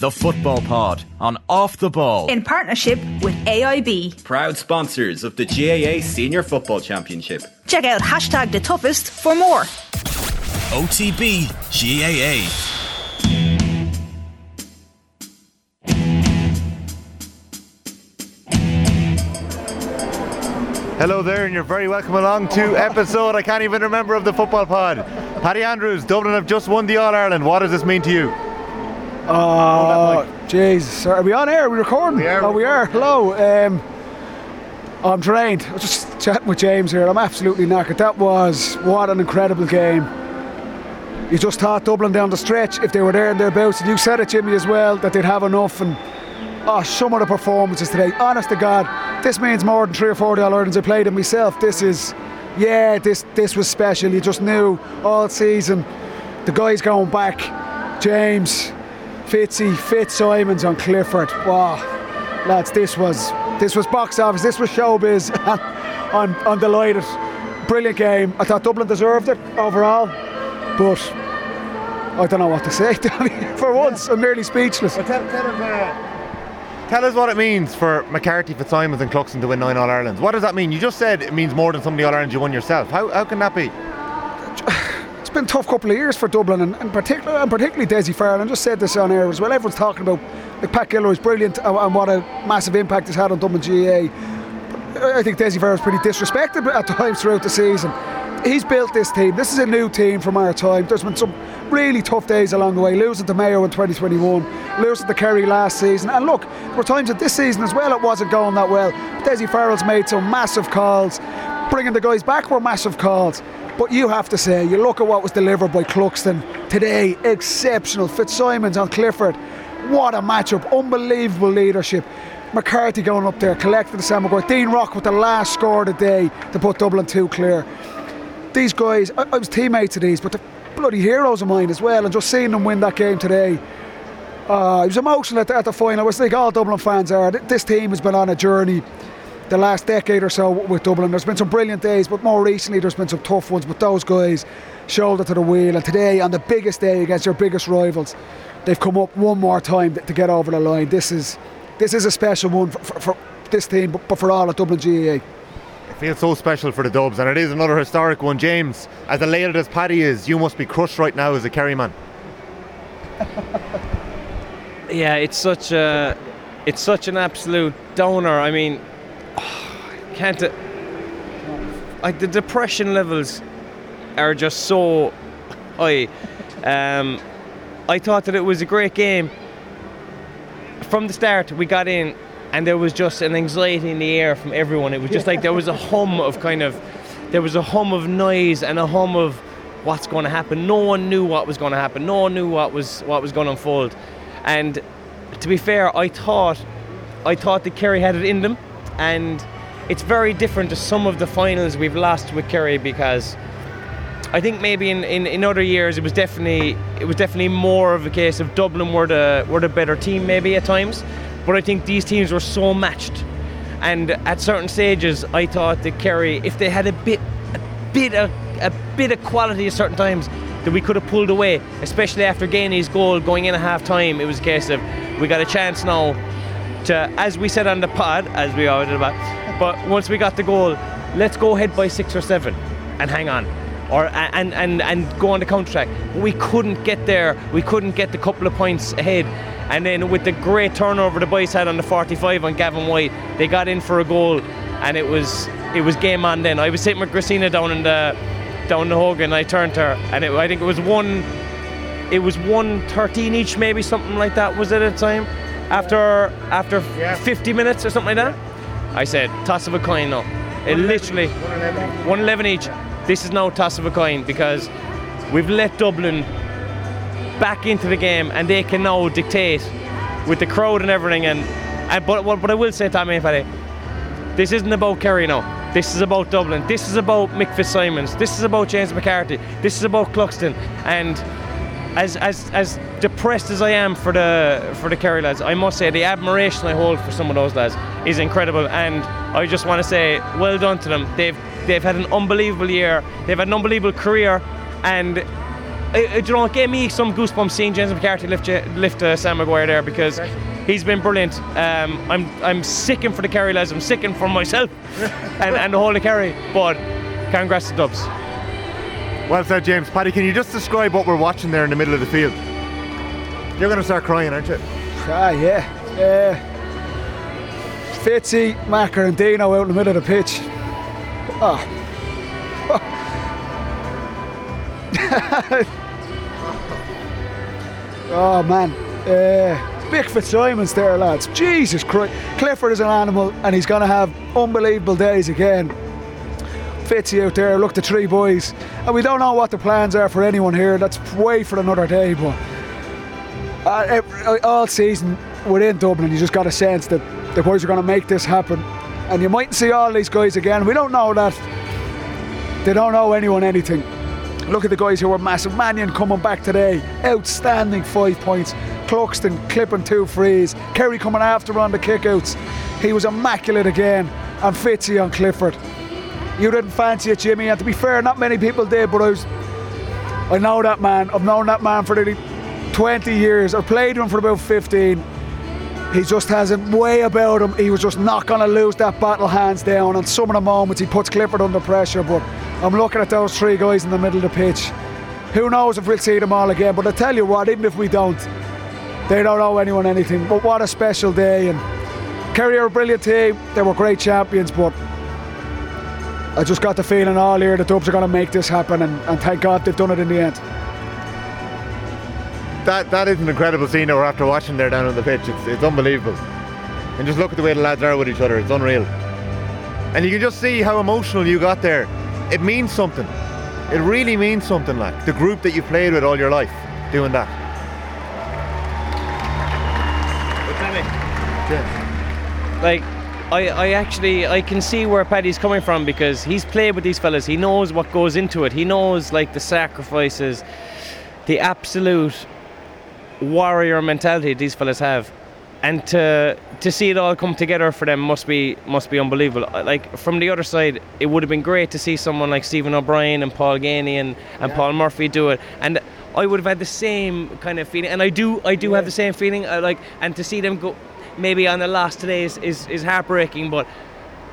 The Football Pod on Off the Ball. in partnership with AIB. Proud sponsors of the GAA Senior Football Championship. Check out hashtag the toughest for more. OTB GAA. Hello there, and you're very welcome along to episode I can't even remember of the football pod. Paddy Andrews, Dublin have just won the All Ireland. What does this mean to you? Oh, Jesus. Are we on air? Are we recording? We are Oh, we are. Hello. Um, I'm drained. I was just chatting with James here. I'm absolutely knackered. That was what an incredible game. You just thought Dublin down the stretch, if they were there and thereabouts, and you said it, Jimmy, as well, that they'd have enough. And oh, some of the performances today, honest to God, this means more than three or four All Irelands I played in myself. This is, yeah, this this was special. You just knew all season the guys going back, James, Fitzy, Fitzsimons on Clifford. Wow, lads, this was this was box office. This was showbiz. I'm I'm delighted. Brilliant game. I thought Dublin deserved it overall, but I don't know what to say. For once, I'm nearly speechless. Tell, tell, us, uh, tell us what it means for McCarthy, Fitzsimons, and Cluxton to win nine All Irelands. What does that mean? You just said it means more than some of the All Irelands you won yourself. How, how can that be? It's been a tough couple of years for Dublin, and, and particularly and particularly Desi Farrell. I just said this on air as well. Everyone's talking about like Pat Gilroy's brilliant and, and what a massive impact he's had on Dublin GA. I think Desi Farrell's pretty disrespected at times throughout the season. He's built this team. This is a new team from our time. There's been some really tough days along the way. Losing to Mayo in 2021, losing to Kerry last season, and look, there were times at this season as well it wasn't going that well. Desi Farrell's made some massive calls. Bringing the guys back were massive calls. But you have to say, you look at what was delivered by Cluxton today, exceptional. Fitzsimons on Clifford, what a matchup, unbelievable leadership. McCarthy going up there, collecting the Sam Maguire. Dean Rock with the last score of the day to put Dublin 2 clear. These guys, I, I was teammates of these, but they're bloody heroes of mine as well. And just seeing them win that game today, uh, it was emotional at the, at the final. It was like all Dublin fans are. This team has been on a journey the last decade or so with Dublin. There's been some brilliant days, but more recently there's been some tough ones. But those guys, shoulder to the wheel, and today on the biggest day against your biggest rivals, they've come up one more time to get over the line. This is this is a special one for, for, for this team, but, but for all at Dublin GAA. It feels so special for the Dubs, and it is another historic one. James, as elated as Paddy is, you must be crushed right now as a Kerry man. Yeah, it's such a, it's such an absolute downer. I mean, can't. uh, Like the depression levels are just so high. Um, I thought that it was a great game. From the start, we got in, and there was just an anxiety in the air from everyone. It was just like there was a hum of kind of, there was a hum of noise and a hum of what's going to happen. No one knew what was going to happen. No one knew what was what was going to unfold. And to be fair, I thought, I thought that Kerry had it in them, and it's very different to some of the finals we've lost with Kerry because I think maybe in, in, in other years it was definitely it was definitely more of a case of Dublin were the were the better team maybe at times, but I think these teams were so matched, and at certain stages I thought that Kerry if they had a bit a bit of a bit of quality at certain times that we could have pulled away, especially after Geaney's goal going in at half time. It was a case of we got a chance now to, uh, as we said on the pod, as we always about, but once we got the goal, let's go ahead by six or seven and hang on. Or and, and, and go on the counter we couldn't get there. We couldn't get the couple of points ahead. And then with the great turnover the boys had on the 45 on Gavin White, they got in for a goal, and it was it was game on. Then I was sitting with Christina down in the down the Hogan. And I turned to her, and it, I think it was one it was 113 each, maybe something like that. Was it at the time? After after 50 minutes or something like that. I said toss of a coin now. It literally 111 each. This is now toss of a coin because we've let Dublin back into the game and they can now dictate with the crowd and everything. And, and but what but I will say, Tommy Paddy, this isn't about Kerry now. This is about Dublin. This is about Mick Fitzsimons. This is about James McCarthy. This is about Cluxton. And as as as depressed as I am for the for the Kerry lads, I must say the admiration I hold for some of those lads is incredible. And I just want to say well done to them. They've they've had an unbelievable year. They've had an unbelievable career, and it, it, you know, it gave me some goosebumps seeing James McCarthy lift uh, lift uh, Sam Maguire there because he's been brilliant. Um, I'm I'm sicking for the Kerry lads. I'm sicking for myself and, and the whole of Kerry. But congrats to Dubs. Well said, James. Paddy, can you just describe what we're watching there in the middle of the field? You're going to start crying, aren't you? Ah, yeah. Uh, Fitzy, Macker, and Dino out in the middle of the pitch. Oh. oh man. Uh, Big Fitzsimons there, lads. Jesus Christ. Clifford is an animal and he's going to have unbelievable days again. Fitzy out there, look, the three boys. And we don't know what the plans are for anyone here. That's way for another day, but uh, ev- all season within Dublin, you just got a sense that the boys are going to make this happen. And you mightn't see all these guys again. We don't know that. They don't know anyone anything. Look at the guys who were massive. Mannion coming back today, outstanding five points. Cluxton clipping two frees. Kerry coming after on the kickouts. He was immaculate again. And Fitzy on Clifford. You didn't fancy it, Jimmy, and to be fair, not many people did, but I was. I know that man. I've known that man for nearly 20 years. I've played him for about 15. He just has a way about him. He was just not going to lose that battle hands down. And some of the moments he puts Clifford under pressure. But I'm looking at those three guys in the middle of the pitch. Who knows if we'll see them all again? But I tell you what, even if we don't, they don't owe anyone anything. But what a special day! And Kerry are a brilliant team. They were great champions, but I just got the feeling all year the Dubs are going to make this happen, and, and thank God they've done it in the end. That that is an incredible scene that we're after watching there down on the pitch. It's, it's unbelievable. And just look at the way the lads are with each other. It's unreal. And you can just see how emotional you got there. It means something. It really means something, like the group that you played with all your life doing that. Yeah. like I, I actually I can see where Paddy's coming from because he's played with these fellas. He knows what goes into it. He knows like the sacrifices, the absolute warrior mentality these fellas have. And to to see it all come together for them must be must be unbelievable. Like from the other side, it would have been great to see someone like Stephen O'Brien and Paul Geaney and, and Paul Murphy do it. And I would have had the same kind of feeling, and I do I do have the same feeling. like and to see them go maybe on the loss today is, is, is heartbreaking, but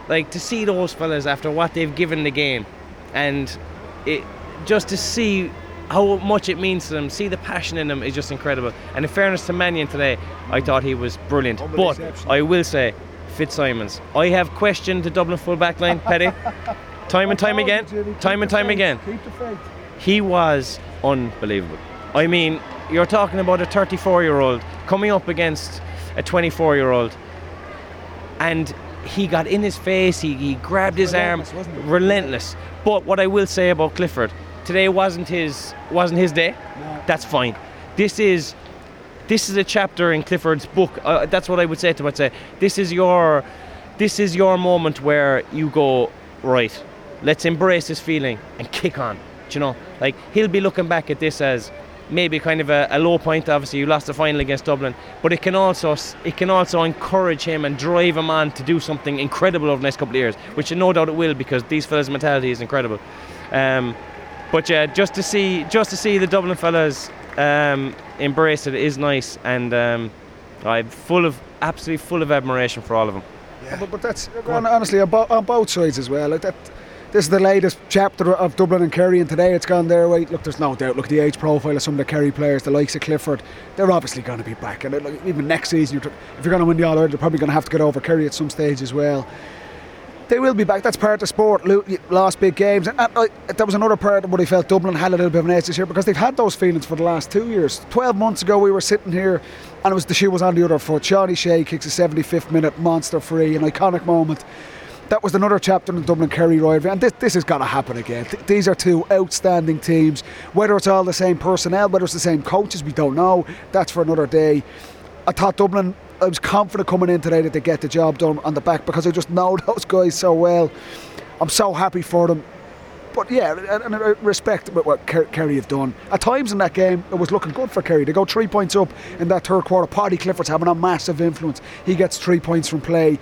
like to see those fellas after what they've given the game, and it just to see how much it means to them, see the passion in them is just incredible. And in fairness to Mannion today, I thought he was brilliant. But I will say, Fitzsimons, I have questioned the Dublin full back line, Petty, time and time again, time and time again. Keep the faith. He was unbelievable. I mean, you're talking about a 34 year old coming up against a 24 year old, and he got in his face, he, he grabbed his arm, Relentless, wasn't it? relentless. But what I will say about Clifford, today wasn't his wasn't his day. That's fine. This is this is a chapter in Clifford's book. Uh, that's what I would say to him. I'd say this is your this is your moment where you go right. Let's embrace this feeling and kick on. Do you know, like he'll be looking back at this as maybe kind of a, a low point. Obviously, you lost the final against Dublin, but it can also it can also encourage him and drive him on to do something incredible over the next couple of years, which no doubt it will because these fellas' mentality is incredible. Um, but yeah, just to see just to see the Dublin fellas um, embrace it is nice, and um, I'm full of absolutely full of admiration for all of them. But, but that's hon- honestly on, on both sides as well. Like that, this is the latest chapter of Dublin and Kerry, and today it's gone their way. Look, there's no doubt. Look, the age profile of some of the Kerry players, the likes of Clifford, they're obviously going to be back. And like, even next season, if you're going to win the All Ireland, you're probably going to have to get over Kerry at some stage as well. They will be back. That's part of sport. Lost big games, and, uh, that was another part of what I felt Dublin had a little bit of an edge this year because they've had those feelings for the last two years. Twelve months ago, we were sitting here, and it was the shoe was on the other foot. Seánie Shea kicks a 75th minute monster free, an iconic moment. That was another chapter in the Dublin Kerry rivalry, and this, this has got to happen again. Th- these are two outstanding teams. Whether it's all the same personnel, whether it's the same coaches, we don't know. That's for another day. I thought Dublin. I was confident coming in today that they get the job done on the back because I just know those guys so well. I'm so happy for them. But yeah, and, and I uh, respect what- what Kerry have done. At times in that game, it was looking good for Kerry. They go three points up in that third quarter. Paudie Clifford's having a massive influence. He gets three points from play.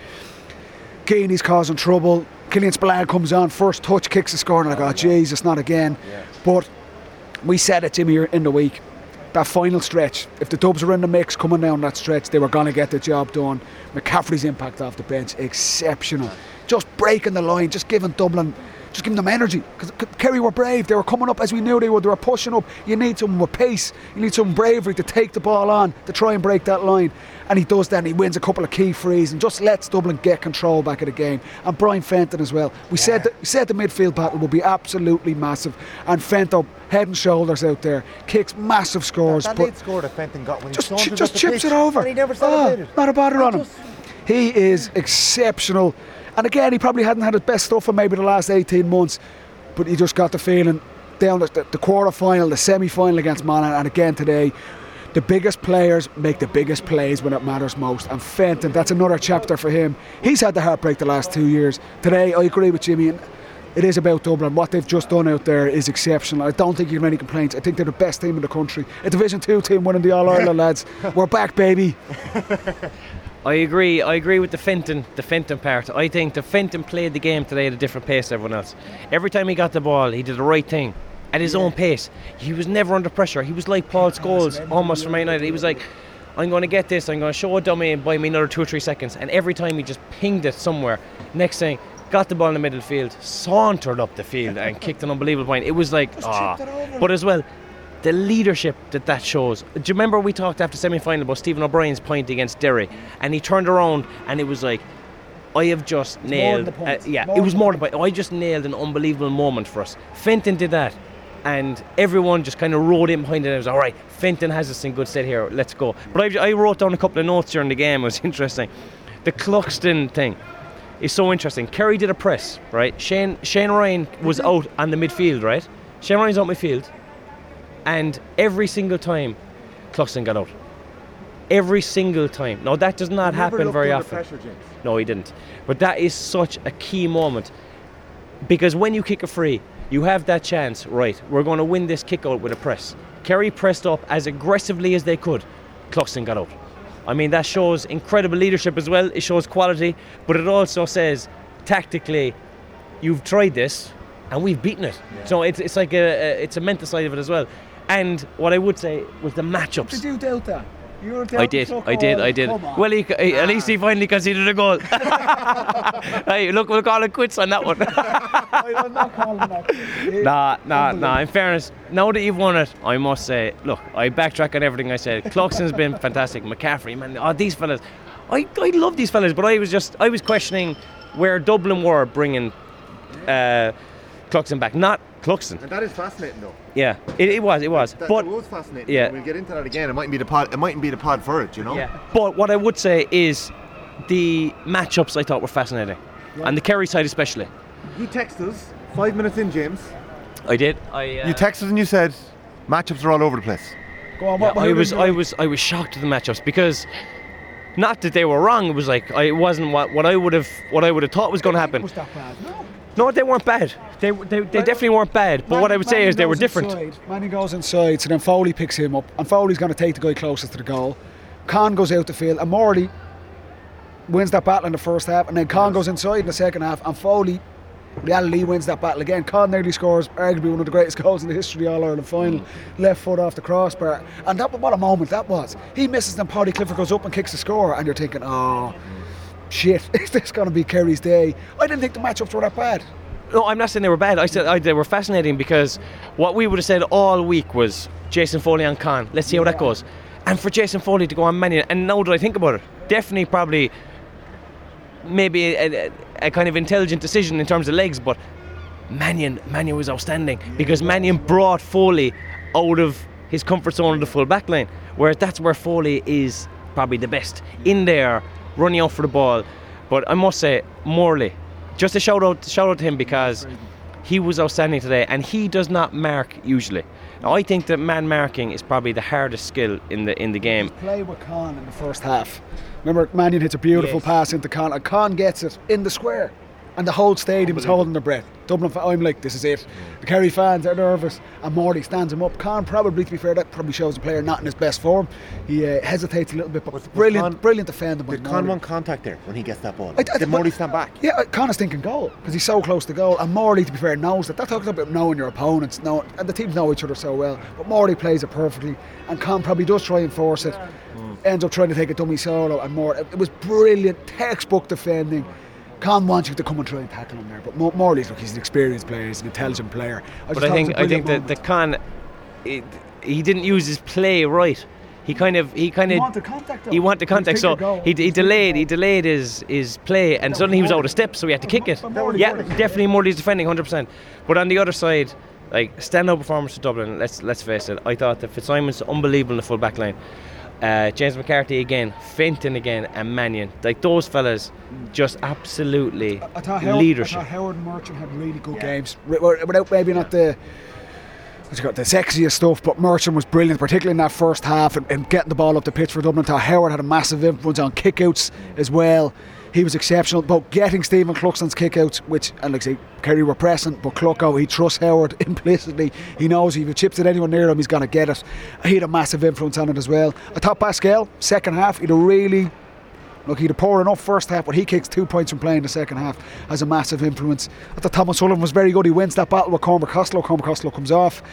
Geaney's causing trouble. Killian Spillane comes on, first touch, kicks the score, and I go, oh, Jesus, not again. But We said it, Jimmy, in the week. That final stretch, if the Dubs were in the mix coming down that stretch, they were going to get the job done. McCaffrey's impact off the bench, exceptional. Just breaking the line, just giving Dublin, just giving them energy. Because Kerry were brave. They were coming up as we knew they were. They were pushing up. You need someone with pace. You need some bravery to take the ball on, to try and break that line. And he does that and he wins a couple of key frees and just lets Dublin get control back of the game. And Brian Fenton as well. We said that, we said the midfield battle would be absolutely massive. And Fenton, head and shoulders out there, kicks massive scores. That but late score that Fenton got when just chi- just chips pitch, it over. and he never Ah, celebrated. not a bother on him. He is exceptional. And again, he probably hadn't had his best stuff for maybe the last 18 months, but he just got the feeling down the, the, the quarter final, the semi final against Monaghan, and again today. The biggest players make the biggest plays when it matters most. And Fenton, that's another chapter for him. He's had the heartbreak the last two years. Today, I agree with Jimmy. And it is about Dublin. What they've just done out there is exceptional. I don't think you have any complaints. I think they're the best team in the country. A Division Two team winning the All Ireland, lads. We're back, baby. I agree. I agree with the Fenton, the Fenton part. I think the Fenton played the game today at a different pace to everyone else. Every time he got the ball, he did the right thing at his own pace. He was never under pressure. He was like Paul Scholes, almost from Man United. He was like, "I'm going to get this. I'm going to show a dummy and buy me another two or three seconds." And every time he just pinged it somewhere. Next thing, got the ball in the middle field, sauntered up the field, and kicked an unbelievable point. It was like, ah. But as well, the leadership that that shows. Do you remember we talked after semi-final about Stephen O'Brien's point against Derry, and he turned around and it was like, I have just nailed. uh, yeah, More it was more the than point. I just nailed an unbelievable moment for us. Fenton did that, and everyone just kind of rode in behind it. and was all right. Fenton has us in good stead here. Let's go. But I, I wrote down a couple of notes during the game. It was interesting. The Cluxton thing is so interesting. Kerry did a press, right? Shane Shane Ryan was out on the midfield, right? Shane Ryan's out midfield, and every single time, Cluxton got out. Every single time. Now that does not happen very often. No, he didn't. But that is such a key moment because when you kick a free, you have that chance. Right, we're going to win this kick out with a press. Kerry pressed up as aggressively as they could. Cluxton got out. I mean, that shows incredible leadership as well. It shows quality, but it also says tactically, you've tried this and we've beaten it. So it's, it's like a, a it's a mental side of it as well. And what I would say was the matchups. Did you doubt that? I did, I did. I did. Well, he, he- at least he finally conceded a goal. hey, look, we'll call it quits on that one. I'm not calling that. nah, nah, nah. In fairness, now that you've won it, I must say, look, I backtrack on everything I said. Clarkson's been fantastic. McCaffrey, man, oh, these fellas. I, I love these fellas, but I was just, I was questioning where Dublin were bringing uh, Cluxton back, not Cluxton. And that is fascinating, though. Yeah, it, it was, it was. That, but that was fascinating. yeah. We'll get into that again. It mightn't be the pod. It mightn't be the pod for it, you know. Yeah. But what I would say is the matchups I thought were fascinating, and the Kerry side especially. You texted us five minutes in, James. I did. I. Uh, You texted and you said matchups are all over the place. Go on, yeah, what, I was. I was. I was shocked at the matchups because. Not that they were wrong. It was like I, it wasn't what, what I would have what I would have thought was going to happen. Was that bad? No. No, they weren't bad. They they, they definitely weren't bad. But what I would say Manning is they were different. Inside. Mannion goes inside, so then Foley picks him up, and Foley's going to take the guy closest to the goal. Con goes out the field, and Morley wins that battle in the first half, and then Con goes inside in the second half, and Foley, reality, wins that battle again. Con nearly scores arguably one of the greatest goals in the history of the All Ireland final, mm. left foot off the crossbar, and that what a moment that was. He misses, then Paudie Clifford goes up and kicks the score, and you're thinking, oh. Shit, is this going to be Kerry's day? I didn't think the matchups were that bad. No, I'm not saying they were bad. I said I, they were fascinating because what we would have said all week was Jason Foley on Con. Let's see how that goes. And for Jason Foley to go on Mannion, and now that I think about it, definitely probably maybe a, a, a kind of intelligent decision in terms of legs, but Mannion, Mannion was outstanding because Mannion brought Foley out of his comfort zone of the full back line, where that's where Foley is probably the best in there, running out for the ball. But I must say, Morley, just a shout out, shout out to him because he was outstanding today, and he does not mark usually. Now, I think that man marking is probably the hardest skill in the in the game. play with Con in the first half. Remember, Mannion hits a beautiful pass into Con, and Con gets it in the square. And the whole stadium is holding their breath. Dublin, I'm like, this is it. The Kerry fans are nervous, and Morley stands him up. Con probably, to be fair, that probably shows the player not in his best form. He uh, hesitates a little bit, but Was- was brilliant, brilliant defending by Did Con want contact there when he gets that ball? I- I- Did Morley stand back? Yeah, Connor's thinking goal because he's so close to goal. And Morley, to be fair, knows that. That talks about knowing your opponents, know, and the teams know each other so well. But Morley plays it perfectly, and Con probably does try and force it. Ends up trying to take a dummy solo, and more. It was brilliant, textbook defending. Con wants you to come and try and tackle him there, but Mo- Morley's look, he's an experienced player, he's an intelligent player. I But I thought it was think I think that the Con, it, he didn't use his play right. He kind of he kind He of wanted contact, though. He wanted He contact, so he, He he delayed he delayed his his play, and suddenly he was out of step, so we had to kick it. Morley, Yeah, Morley. definitely Morley's defending 100. percent But on the other side, like standout performance for Dublin. Let's let's face it. I thought that Fitzsimon's unbelievable in the full back line. Uh, James McCarthy again, Fenton again, and Mannion. Like those fellas, just absolutely I thought Howard, leadership. I thought Howard and Murchan had really good games wi- wi- without maybe not the what's it got the sexiest stuff, but Murchan was brilliant, particularly in that first half and, and getting the ball up the pitch for Dublin. Thought Howard had a massive influence on kickouts as well. He was exceptional, but getting Stephen Cluxton's kickouts, which and like I say, Kerry were pressing, but Clucko he trusts Howard implicitly. He knows if he chips at anyone near him, he's gonna get it. He had a massive influence on it as well. I thought Pascal second half he'd a really Look, he'd a poor enough first half, but he kicks two points from playing the second half has a massive influence. I thought Thomas Sullivan was very good. He wins that battle with Cormac Costello. Cormac Costello comes off.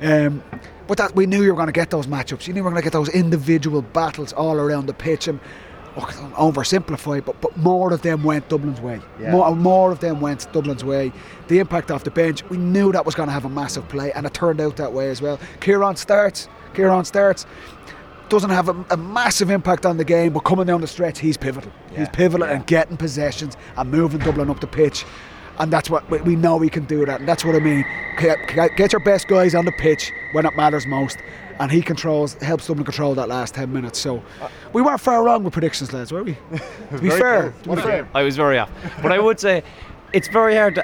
Um, but that we knew you were going to get those matchups. You knew you were going to get those individual battles all around the pitch. And look, oversimplify, but but more of them went Dublin's way. More, more of them went Dublin's way. The impact off the bench, we knew that was going to have a massive play, and it turned out that way as well. Ciarán starts. Ciarán starts doesn't have a, a massive impact on the game, but coming down the stretch, he's pivotal. he's pivotal and getting possessions and moving Dublin up the pitch. And that's what we- we know he can do that. And that's what I mean. Get, get your best guys on the pitch when it matters most. And he controls, helps Dublin control that last 10 minutes. So we weren't far wrong with predictions, lads, were we? to be fair. To be fair. I was very off. But I would say it's very hard to,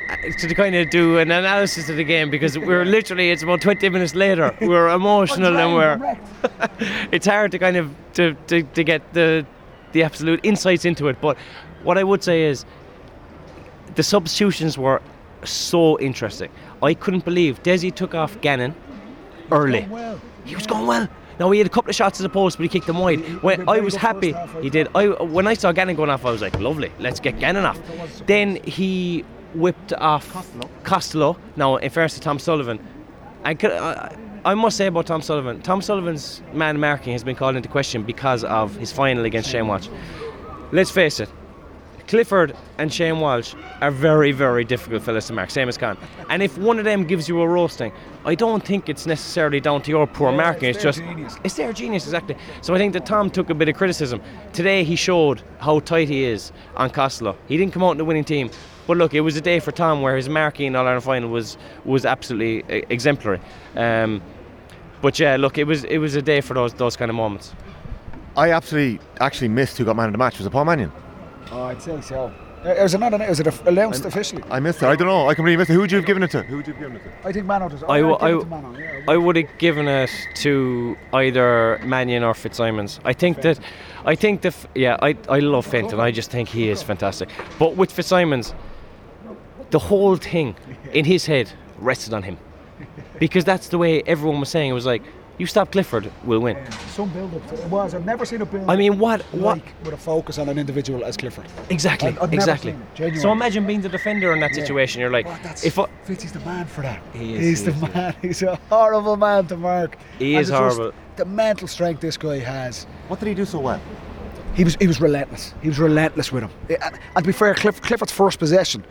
to kind of do an analysis of the game because we're literally, it's about 20 minutes later. We're emotional and we're. it's hard to kind of to, to, to get the the absolute insights into it. But what I would say is the substitutions were so interesting. I couldn't believe Desi took off Gannon early. He was going well. Now he had a couple of shots at the post, but he kicked them wide. When I was happy, he did. I when I saw Gannon going off, I was like, lovely. Let's get Gannon off. Then he whipped off Costello. Now, in fairness to Tom Sullivan, I could. I I must say about Tom Sullivan, Tom Sullivan's man marking has been called into question because of his final against Shane Walsh. Let's face it, Clifford and Shane Walsh are very, very difficult fellas to mark, same as Con. And if one of them gives you a roasting, I don't think it's necessarily down to your poor marking. It's, their just genius. it's their genius, exactly. So I think that Tom took a bit of criticism. Today he showed how tight he is on Costello. He didn't come out in the winning team. But look, it was a day for Tom where his marking in All Ireland final was was absolutely e- exemplary. Um, but yeah, look, it was it was a day for those those kind of moments. I absolutely actually missed who got man of the match. Was it Paul Mannion? Oh, I'd say so. Uh, Was it not? An, was it announced officially? I missed it. I don't know. I completely missed it. Who would you have given it to? Who would you have given it to? I think Mano does. I I'd it I Mano, yeah. I would have given it to either Mannion or Fitzsimons. I think that, I think that, yeah, I, I love Fenton. I just think he is fantastic. But with Fitzsimons, the whole thing in his head rested on him, because that's the way everyone was saying. It was like, you stop Clifford, we'll win. Some build up. It was. I've never seen a build. I mean, what, what? like with a focus on an individual as Clifford. Exactly, I've- I've never exactly. seen it. So imagine being the defender in that situation. You're like, Oh, that's if I, Fitzy's the man for that. He is, He's he the is, he is. man. He's a horrible man to mark. He And is the just- horrible. The mental strength this guy has. What did he do so well? He was he was relentless. He was relentless with him. And, and to be fair, Cliff, Clifford's first possession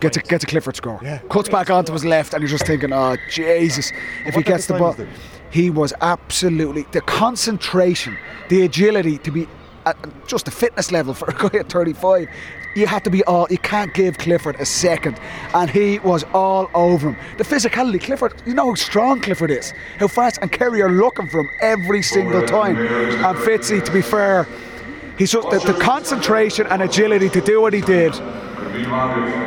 gets a gets a Clifford score. Cuts back onto his left, and you're just thinking, oh Jesus! If he What type gets the ball, time was he was absolutely the concentration, the agility to be at just the fitness level for a guy at 35. You had to be all. You can't give Clifford a second, and he was all over him. The physicality, Clifford. You know how strong Clifford is, how fast, and Kerry are looking for him every single oh, time. And Fitzy, to be fair, he's just the, the concentration and agility to do what he did.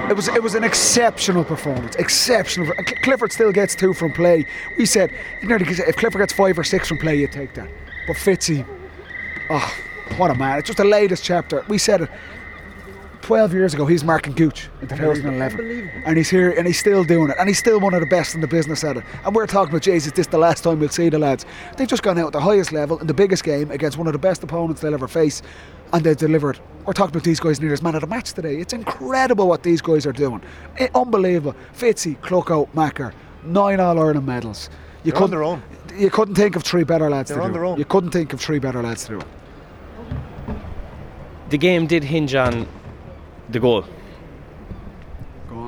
It was it was an exceptional performance, exceptional. Clifford still gets two from play. We said you know if Clifford gets five or six from play, you take that. But Fitzy, oh, what a man! It's just the latest chapter. We said it. 12 years ago, he's marking Gooch in 2011. And he's here and he's still doing it. And he's still one of the best in the business at it. And we're talking about, Jesus, this the last time we'll see the lads. They've just gone out at the highest level in the biggest game against one of the best opponents they'll ever face. And they've delivered. We're talking about these guys near as man of the match today. It's incredible what these guys are doing. I- unbelievable. Fitzy, Clucko, Macker, nine All Ireland medals. You They're on couldn't- their own. You couldn't think of three better lads They're to on do their it. own. You couldn't think of three better lads to do it. The game did hinge on the goal.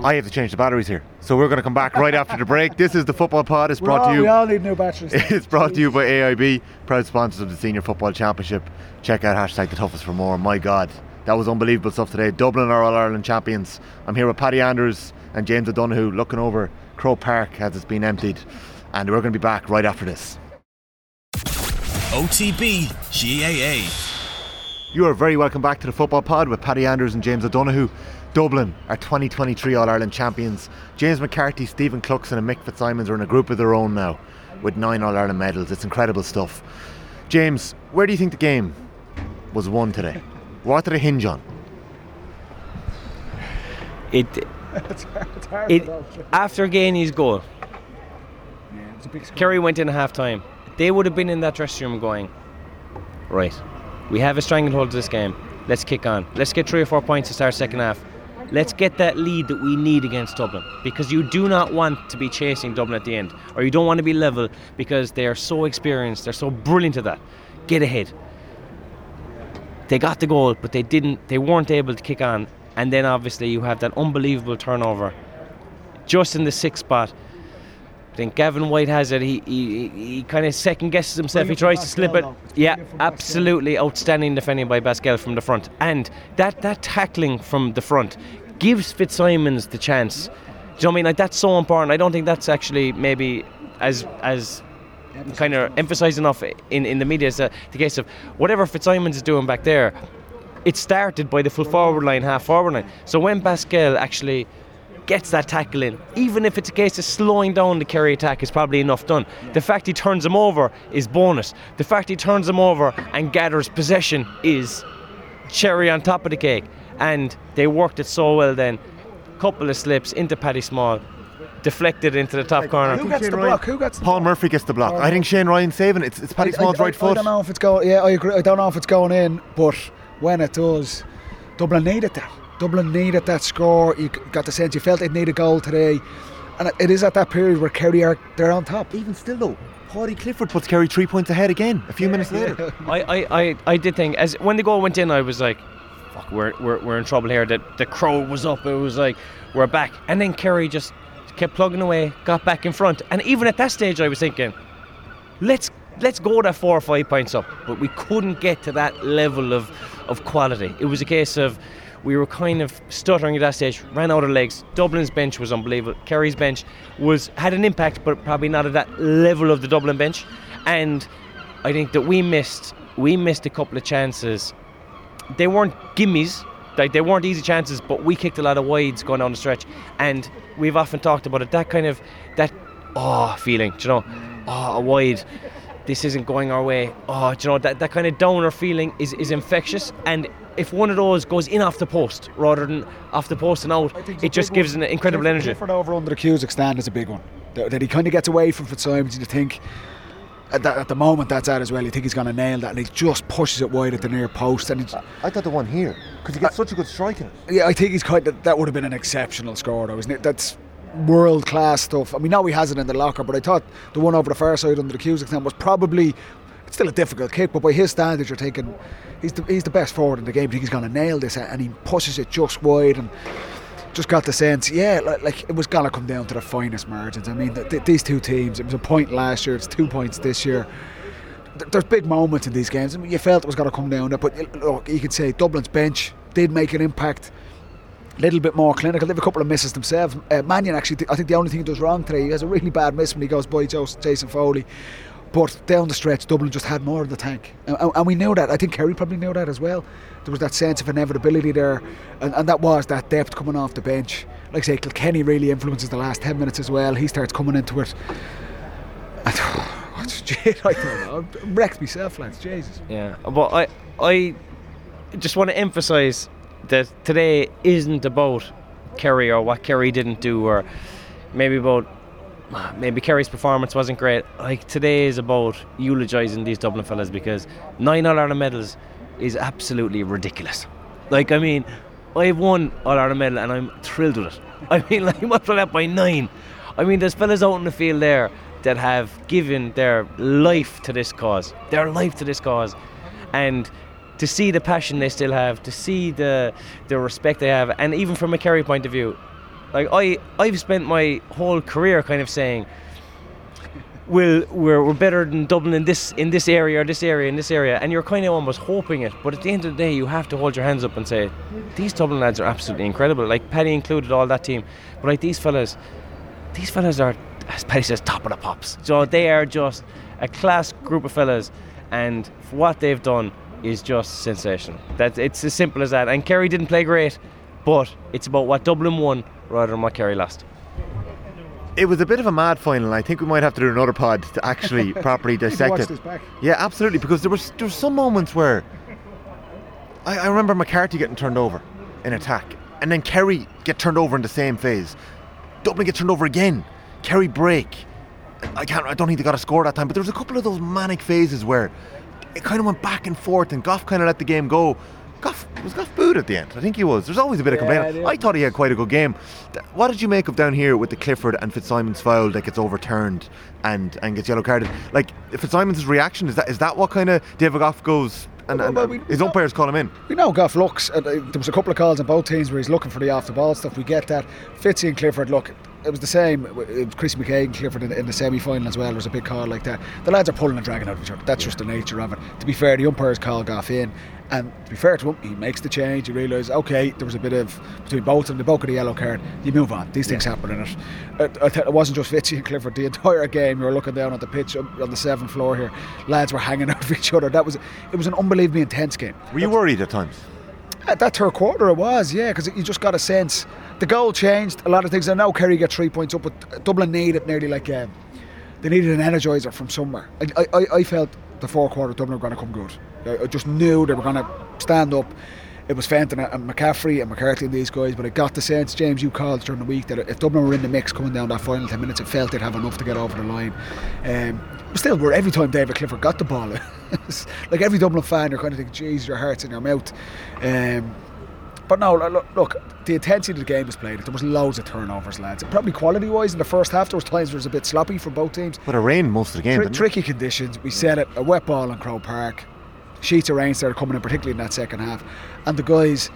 I have to change the batteries here. So we're going to come back right after the break. This is the Football Pod. It's brought all, to you. We all need new batteries. It's brought to you by AIB, proud sponsors of the Senior Football Championship. Check out hashtag the toughest for more. My God, that was unbelievable stuff today. Dublin are All Ireland champions. I'm here with Paddy Andrews and James O'Donoghue looking over Croke Park as it's been emptied. And we're going to be back right after this. OTB GAA. You are very welcome back to the Football Pod with Paddy Andrews and James O'Donoghue. Dublin are 2023 All Ireland champions. James McCarthy, Stephen Cluxton, and Mick Fitzsimons are in a group of their own now with nine All Ireland medals. It's incredible stuff. James, where do you think the game was won today? What did it hinge on? It, it after Geaney's goal, it's a big. Kerry went in half time. They would have been in that dressing room going, right, we have a stranglehold to this game. Let's kick on. Let's get three or four points to start second half. Let's get that lead that we need against Dublin because you do not want to be chasing Dublin at the end, or you don't want to be level because they are so experienced, they're so brilliant at that. Get ahead. They got the goal, but they didn't. They weren't able to kick on, and then obviously you have that unbelievable turnover just in the sixth spot. Think Gavin White has it. He he, he kind of second guesses himself. He tries to slip it. Yeah, brilliant from Pascal. absolutely outstanding defending by Pascal from the front, and that that tackling from the front gives Fitzsimons the chance. Do you know what I mean? Like that's so important. I don't think that's actually maybe as as kind of emphasised enough in, in the media as uh, the case of whatever Fitzsimons is doing back there. It started by the full forward line, half forward line. So when Pascal actually gets that tackle in, even if it's a case of slowing down the Kerry attack, is probably enough done. The fact he turns him over is bonus. The fact he turns him over and gathers possession is cherry on top of the cake. And they worked it so well then. Couple of slips into Paddy Small, deflected into the top corner. Who gets Shane the Ryan- block? Who gets the Paul Murphy gets the block. I think Shane Ryan saving it. It's, it's Paddy I- Small's I, right I, foot. I don't know if it's going. Yeah, I agree. I don't know if it's going in, but when it does, Dublin needed that. Dublin needed that score. You got the sense you felt they'd need a goal today, and it- it is at that period where Kerry are they're on top. Even still though, Paudie Clifford puts Kerry three points ahead again a few minutes later. I, I, I, I did think as when the goal went in, I was like, "Fuck, we're, we're, we're in trouble here." The the crowd was up. It was like we're back, and then Kerry just kept plugging away, got back in front, and even at that stage, I was thinking, "Let's let's go that four or five points up," but we couldn't get to that level of of quality. It was a case of we were kind of stuttering at that stage, ran out of legs. Dublin's bench was unbelievable. Kerry's bench was had an impact, but probably not at that level of the Dublin bench. And I think that we missed we missed a couple of chances. They weren't gimmies, like they weren't easy chances, but we kicked a lot of wides going down the stretch. And we've often talked about it. That kind of that oh feeling, you know, oh a wide. This isn't going our way. Oh, you know that, that kind of downer feeling is, is infectious. And if one of those goes in off the post rather than off the post and out, it just gives an incredible Clifford- energy. Clifford over under the Cusack stand is a big one. That, that he kind of gets away from Fitzsimons. You think at, that, at the moment that's at as well. You think he's going to nail that, and he just pushes it wide at the near post. And he's, I thought the one here because he gets such a good strike in it. yeah, I think he's quite. That, that would have been an exceptional score, though, isn't it? That's world class stuff. I mean, now he has it in the locker, but I thought the one over the far side under the Cusack stand was probably. Still a difficult kick, but by his standards, you're thinking he's the, he's the best forward in the game. He's going to nail this, and he pushes it just wide and just got the sense, yeah, like, like it was going to come down to the finest margins. I mean, th- th- these two teams, it was a point last year, it's two points this year. There's big moments in these games. I mean, you felt it was going to come down there, but look, you could say Dublin's bench did make an impact. A little bit more clinical. They have a couple of misses themselves. Uh, Mannion actually, I think the only thing he does wrong today, he has a really bad miss when he goes by Jason Foley. But down the stretch, Dublin just had more in the tank, and, and- we knew that. I think Kerry probably knew that as well. There was that sense of inevitability there, and, and that was that depth coming off the bench. Like I say, Kilkenny really influences the last ten minutes as well. He starts coming into it. And, what's- I don't know. I'm wrecked myself, lads. Jesus. Yeah, but I I just want to emphasise that today isn't about Kerry or what Kerry didn't do, or maybe about maybe Kerry's performance wasn't great. Like today is about eulogising these Dublin fellas because nine All Ireland medals is absolutely ridiculous. Like I mean, I've won All Ireland medal and I'm thrilled with it. I mean, like multiply that by nine. I mean, there's fellas out in the field there that have given their life to this cause, their life to this cause, and to see the passion they still have, to see the the respect they have, and even from a Kerry point of view, like I I've spent my whole career kind of saying. We're, we're better than Dublin in this in this area or this area in this area. And you're kind of almost hoping it but at the end of the day you have to hold your hands up and say these Dublin lads are absolutely incredible. Like Paddy included all that team. But like these fellas these fellas are as Paddy says top of the pops. So they are just a class group of fellas and what they've done is just sensational. That it's as simple as that. And Kerry didn't play great but it's about what Dublin won rather than what Kerry lost It was a bit of a mad final. I think we might have to do another pod to actually properly dissect it. Yeah, absolutely. Because there was there were some moments where I, I remember McCarthy getting turned over in attack, and then Kerry get turned over in the same phase. Dublin get turned over again. Kerry break. I can't. I don't think they got a score that time, but there was a couple of those manic phases where it kind of went back and forth, and Gough kind of let the game go. Gough was Gough booed at the end. I think he was. There's always a bit of complaining. I thought he had quite a good game. What did you make of down here with the Clifford and Fitzsimon's foul that gets overturned and and gets yellow carded? Like Fitzsimon's reaction is that is that what kind of David Gough goes and, and, Well, we- his umpires call him in? We know Gough looks. Uh, there was a couple of calls on both teams where he's looking for the off the ball stuff. We get that. Fitzy and Clifford look. It was the same. It was Chris McKaigue and Clifford in, in the semi final as well. There was a big call like that. The lads are pulling and dragging out of each other. That's just the nature of it. To be fair, the umpires call Gough in. And to be fair to him, he makes the change. He realises, okay, there was a bit of between both of them, they both got the yellow card. You move on. These things happen in it. Uh, I it wasn't just Fitzy and Clifford. The entire game, you were looking down at the pitch on the seventh floor here. Lads were hanging out of each other. That was it was an unbelievably intense game. Were you worried at times? At that third quarter, it was, yeah, because you just got a sense. The goal changed a lot of things. I know Kerry get three points up, but Dublin needed nearly like um, they needed an energizer from somewhere. I, I, I felt the fourth quarter Dublin were going to come good. I, I just knew they were going to stand up. It was Fenton and McCaffrey and McCarthy and these guys, but I got the sense, James, you called during the week that if Dublin were in the mix coming down that final 10 minutes, it felt they'd have enough to get over the line. Um, but still, where every time David Clifford got the ball, like every Dublin fan, you're kind of thinking, geez, your heart's in your mouth. Um, but no, look, the intensity of the game was played. There was loads of turnovers, lads. Probably quality-wise in the first half, there was times where it was a bit sloppy for both teams. But it rained most of the game. Tri- tricky conditions. We said it. A wet ball in Croke Park. Sheets of rain started coming in, particularly in that second half. And the guys,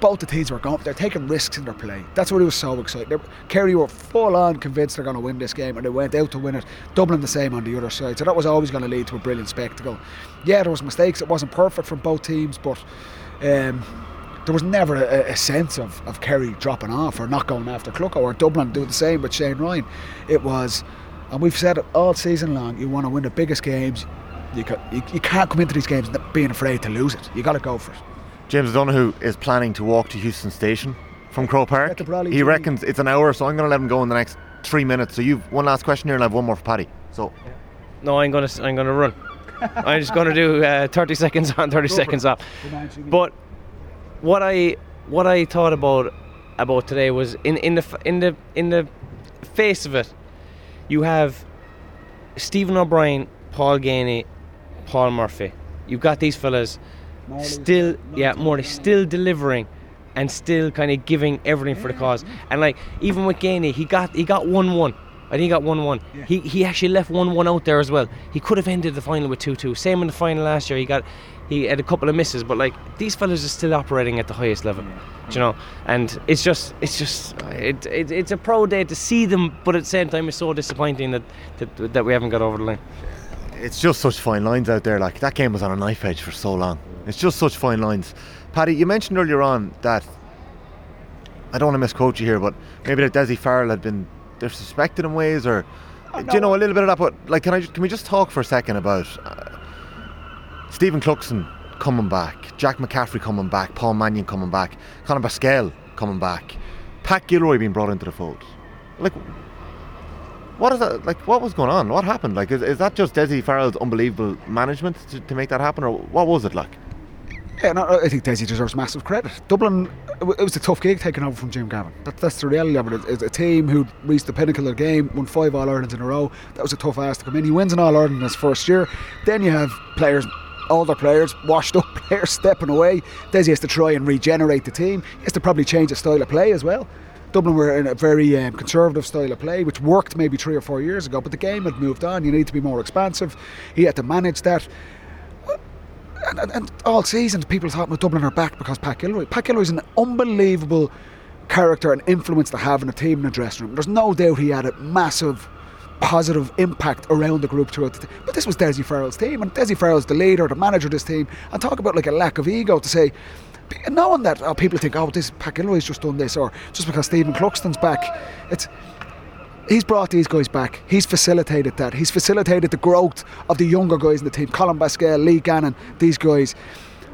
both the teams were going. They're taking risks in their play. That's what it was so exciting. They, Kerry were full on convinced they're going to win this game, and they went out to win it. Dublin the same on the other side. So that was always going to lead to a brilliant spectacle. Yeah, there was mistakes. It wasn't perfect from both teams, but. Um, there was never a, a sense of, of Kerry dropping off or not going after Clucko or Dublin doing the same with Shane Ryan. It was, and we've said it all season long, you want to win the biggest games. You, ca- you, you can't come into these games being afraid to lose it. You got to go for it. James O'Donoghue is planning to walk to Heuston Station from Croke Park. Get the Brawley He G. reckons it's an hour, so I'm going to let him go in the next three minutes. So you've one last question here, and I have one more for Paddy. So No, I'm gonna I'm gonna run. I'm just gonna do uh, 30 seconds on, 30 seconds off. But what I what I thought about about today was in, in the in the in the face of it, you have Stephen O'Brien, Paul Geaney, Paul Murphy. You've got these fellas still, yeah, Morley still delivering and still kind of giving everything for the cause. And like even with Geaney, he got he got one one. I think he got one one. He he actually left one one out there as well. He could have ended the final with two two. Same in the final last year. He got he had a couple of misses, but like these fellas are still operating at the highest level. Do You know, and it's just it's just it, it it's a pro day to see them, but at the same time it's so disappointing that that, that we haven't got over the line. it's just such fine lines out there. Like that game was on a knife edge for so long. It's just such fine lines. Paddy, you mentioned earlier on that I don't want to misquote you here, but maybe that Desi Farrell had been they're suspected in ways, or do you know a little bit of that? But like, can I just, can we just talk for a second about uh, Stephen Cluxton coming back, Jack McCaffrey coming back, Paul Mannion coming back, Conor Pascal coming back, Pat Gilroy being brought into the fold? Like, what is that? Like, what was going on? What happened? Like, is, is that just Desi Farrell's unbelievable management to, to make that happen, or what was it like? Yeah, no, I think Desi deserves massive credit. Dublin, it was a tough gig taking over from Jim Gavin. That, that's the reality of it. It's a team who reached the pinnacle of the game, won five All Irelands in a row. That was a tough ask to come in. He wins an All Ireland in his first year. Then you have players, older players, washed up players stepping away. Desi has to try and regenerate the team. He has to probably change the style of play as well. Dublin were in a very um, conservative style of play, which worked maybe three or four years ago, but the game had moved on. You need to be more expansive. He had to manage that and, and, and all season people thought well, Dublin are back because Pat Gilroy. Pat Gilroy's an unbelievable character and influence to have in a team in a dressing room. There's no doubt he had a massive positive impact around the group throughout the team. But this was Dessie Farrell's team, and Dessie Farrell's the leader, the manager of this team, and talk about like a lack of ego to say, knowing that oh, people think, oh, this Pat Gilroy's just done this, or just because Stephen Cluxton's back, it's he's brought these guys back. He's facilitated that. He's facilitated the growth of the younger guys in the team. Colm Basquel, Lee Gannon, these guys.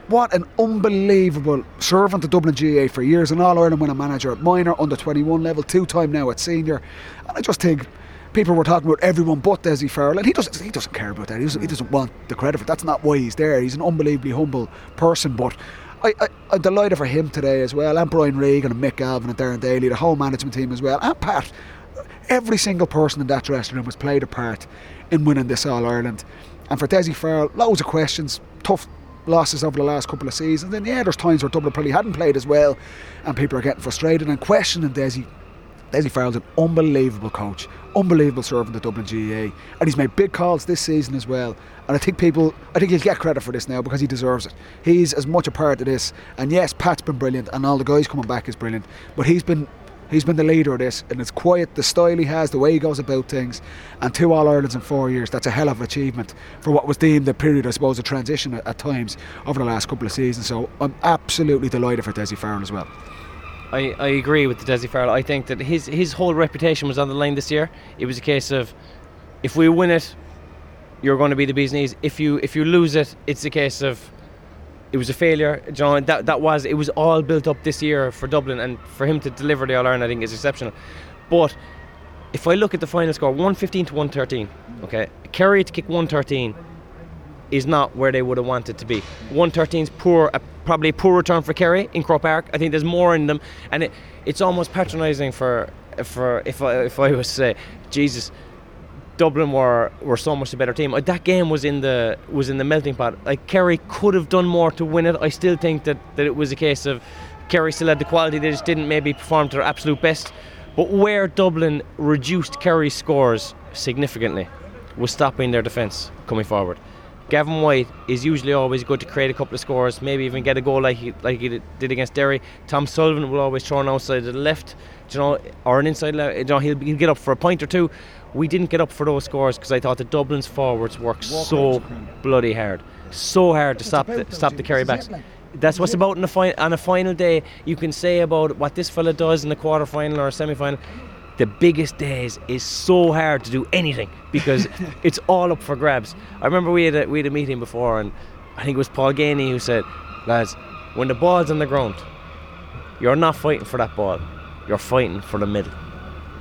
What an unbelievable servant to Dublin GA for years, an All Ireland winning manager, at minor under 21 level, two time now at senior. And I just think people were talking about everyone but Dessie Farrell, and he doesn't he doesn't care about that. He doesn't, he mm. doesn't want the credit for it. That's not why he's there. He's an unbelievably humble person, but. I, I, I'm delighted for him today as well, and Brian Regan and Mick Galvin and Darren Daly, the whole management team as well, and Pat every single person in that dressing room has played a part in winning this All Ireland. And for Dessie Farrell, loads of questions, tough losses over the last couple of seasons. And yeah, there's times where Dublin probably hadn't played as well, and people are getting frustrated and questioning Dessie. Dessie Farrell's an unbelievable coach, unbelievable servant at Dublin GAA, and he's made big calls this season as well. And I think people, I think he'll get credit for this now because he deserves it. He's as much a part of this. And yes, Pat's been brilliant, and all the guys coming back is brilliant, but he's been He's been the leader of this, and it's quiet, the style he has, the way he goes about things, and two All Irelands in four years. That's a hell of an achievement for what was deemed the period, I suppose, of transition at, at times over the last couple of seasons. So I'm absolutely delighted for Dessie Farrell as well. I, I agree with the Dessie Farrell. I think that his his whole reputation was on the line this year. It was a case of if we win it, you're going to be the bee's knees. If you if you lose it, it's a case of it was a failure. John, that that was it was all built up this year for Dublin, and for him to deliver the All Ireland, I think is exceptional. But if I look at the final score, 115 to 113, okay, Kerry to kick 113 is not where they would have wanted to be. 113 is poor, uh, probably a poor return for Kerry in Croke Park. I think there's more in them, and it, it's almost patronising for for if I if I was to say, Jesus, Dublin were were so much a better team. That game was in the was in the melting pot. Like Kerry could have done more to win it. I still think that, that it was a case of Kerry still had the quality. They just didn't maybe perform to their absolute best. But where Dublin reduced Kerry's scores significantly was stopping their defence coming forward. Gavin White is usually always good to create a couple of scores, maybe even get a goal like he like he did against Derry. Tom Sullivan will always throw an outside to the left, you know, or an inside left. You know, he'll, he'll get up for a point or two. We didn't get up for those scores because I thought the Dublin's forwards worked so bloody hard, so hard to stop the, stop the Kerry backs. That's what's about in a fi- on a final day. You can say about what this fella does in the quarter final or semi final. The biggest days is so hard to do anything because it's all up for grabs. I remember we had a, we had a meeting before, and I think it was Paul Geaney who said, "Lads, when the ball's on the ground, you're not fighting for that ball. You're fighting for the middle."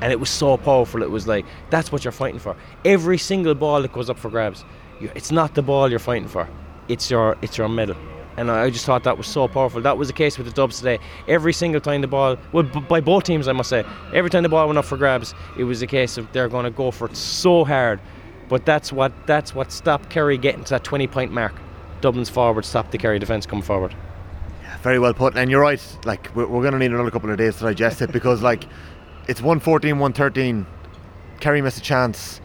And it was so powerful. It was like that's what you're fighting for. Every single ball that goes up for grabs, you, it's not the ball you're fighting for. It's your it's your middle. And I just thought that was so powerful. That was the case with the Dubs today. Every single time the ball, well, by both teams, I must say, every time the ball went up for grabs, it was a case of they're going to go for it so hard. But that's what that's what stopped Kerry getting to that 20 point mark. Dublin's forward stopped the Kerry defence coming forward. Very well put. And you're right. Like we're, we're going to need another couple of days to digest it because like it's 114, 113. Kerry missed a chance.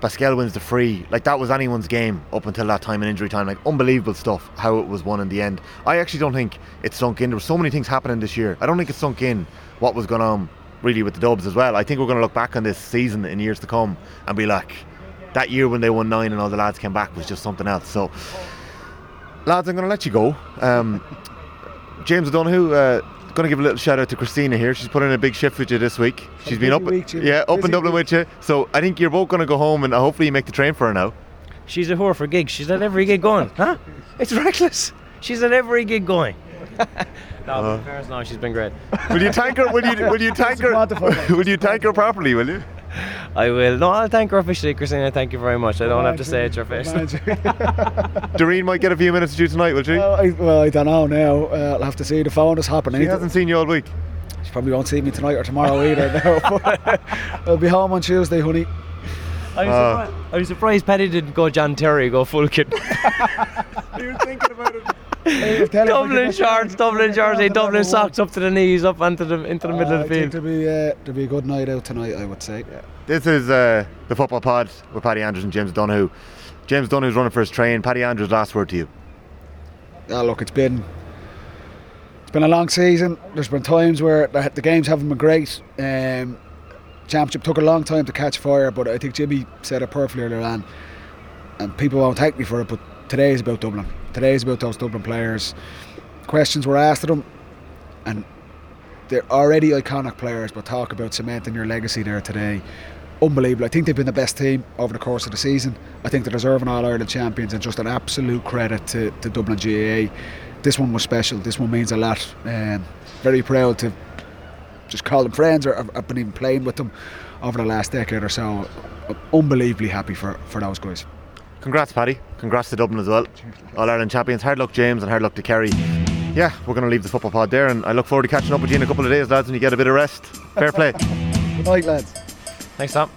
Pascal wins the free. Like that was anyone's game up until that time in injury time. Like unbelievable stuff. How it was won in the end. I actually don't think it sunk in. There were so many things happening this year. I don't think it sunk in what was going on really with the Dubs as well. I think we're going to look back on this season in years to come and be like, that year when they won nine and all the lads came back was just something else. So, lads, I'm going to let you go. Um, James O'Donoghue, uh, going to give a little shout out to Christina here. She's put in a big shift with you this week. She's been up, week, Jim. yeah, up in Busy Dublin with you. So I think you're both going to go home and uh, hopefully you make the train for her now. She's a whore for gigs. She's at every gig going. Huh? It's reckless. She's at every gig going. no, uh-huh. but in fairness, no, she's been great. Will you thank her? Will you? Will you thank her? Will you thank her properly? Will you? I will. No, I'll thank her officially, Christina. Thank you very much. I don't have to say it to your face. Doreen might get a few minutes to you tonight, will she? well, I, well, I don't know now. Uh, I'll have to see the phone is happening. She hasn't seen you all week. She probably won't see me tonight or tomorrow either. No, I'll be home on Tuesday, honey. I was, Uh. surprised, I was surprised Paddy didn't go John Terry, go full kit. You're thinking about it. Dublin shorts, Dublin jersey, Dublin socks up to the knees, up onto the into the middle Uh, I of the think field. there'll be, uh, there'll be a good night out tonight, I would say. This is uh, the football pod with Paddy Andrews and James Donoghue. James Donoghue's running for his train. Paddy Andrews, last word to you. Ah, look, it's been it's been a long season. There's been times where the, the games haven't been great. Um, championship took a long time to catch fire, but I think Jimmy said it perfectly earlier on, and people won't thank me for it. But today is about Dublin. Today is about those Dublin players. Questions were asked of them, and they're already iconic players. But talk about cementing your legacy there today. Unbelievable. I think they've been the best team over the course of the season. I think they're deserving All Ireland champions and just an absolute credit to, to Dublin GAA. This one was special. This one means a lot. Um, very proud to just call them friends or I've been even playing with them over the last decade or so. I'm unbelievably happy for, for those guys. Congrats, Paddy. Congrats to Dublin as well. All Ireland champions. Hard luck, James, and hard luck to Kerry. Yeah, we're going to leave the football pod there, and I look forward to catching up with you in a couple of days, lads, when you get a bit of rest. Fair play. Good night, lads. Thanks, Tom.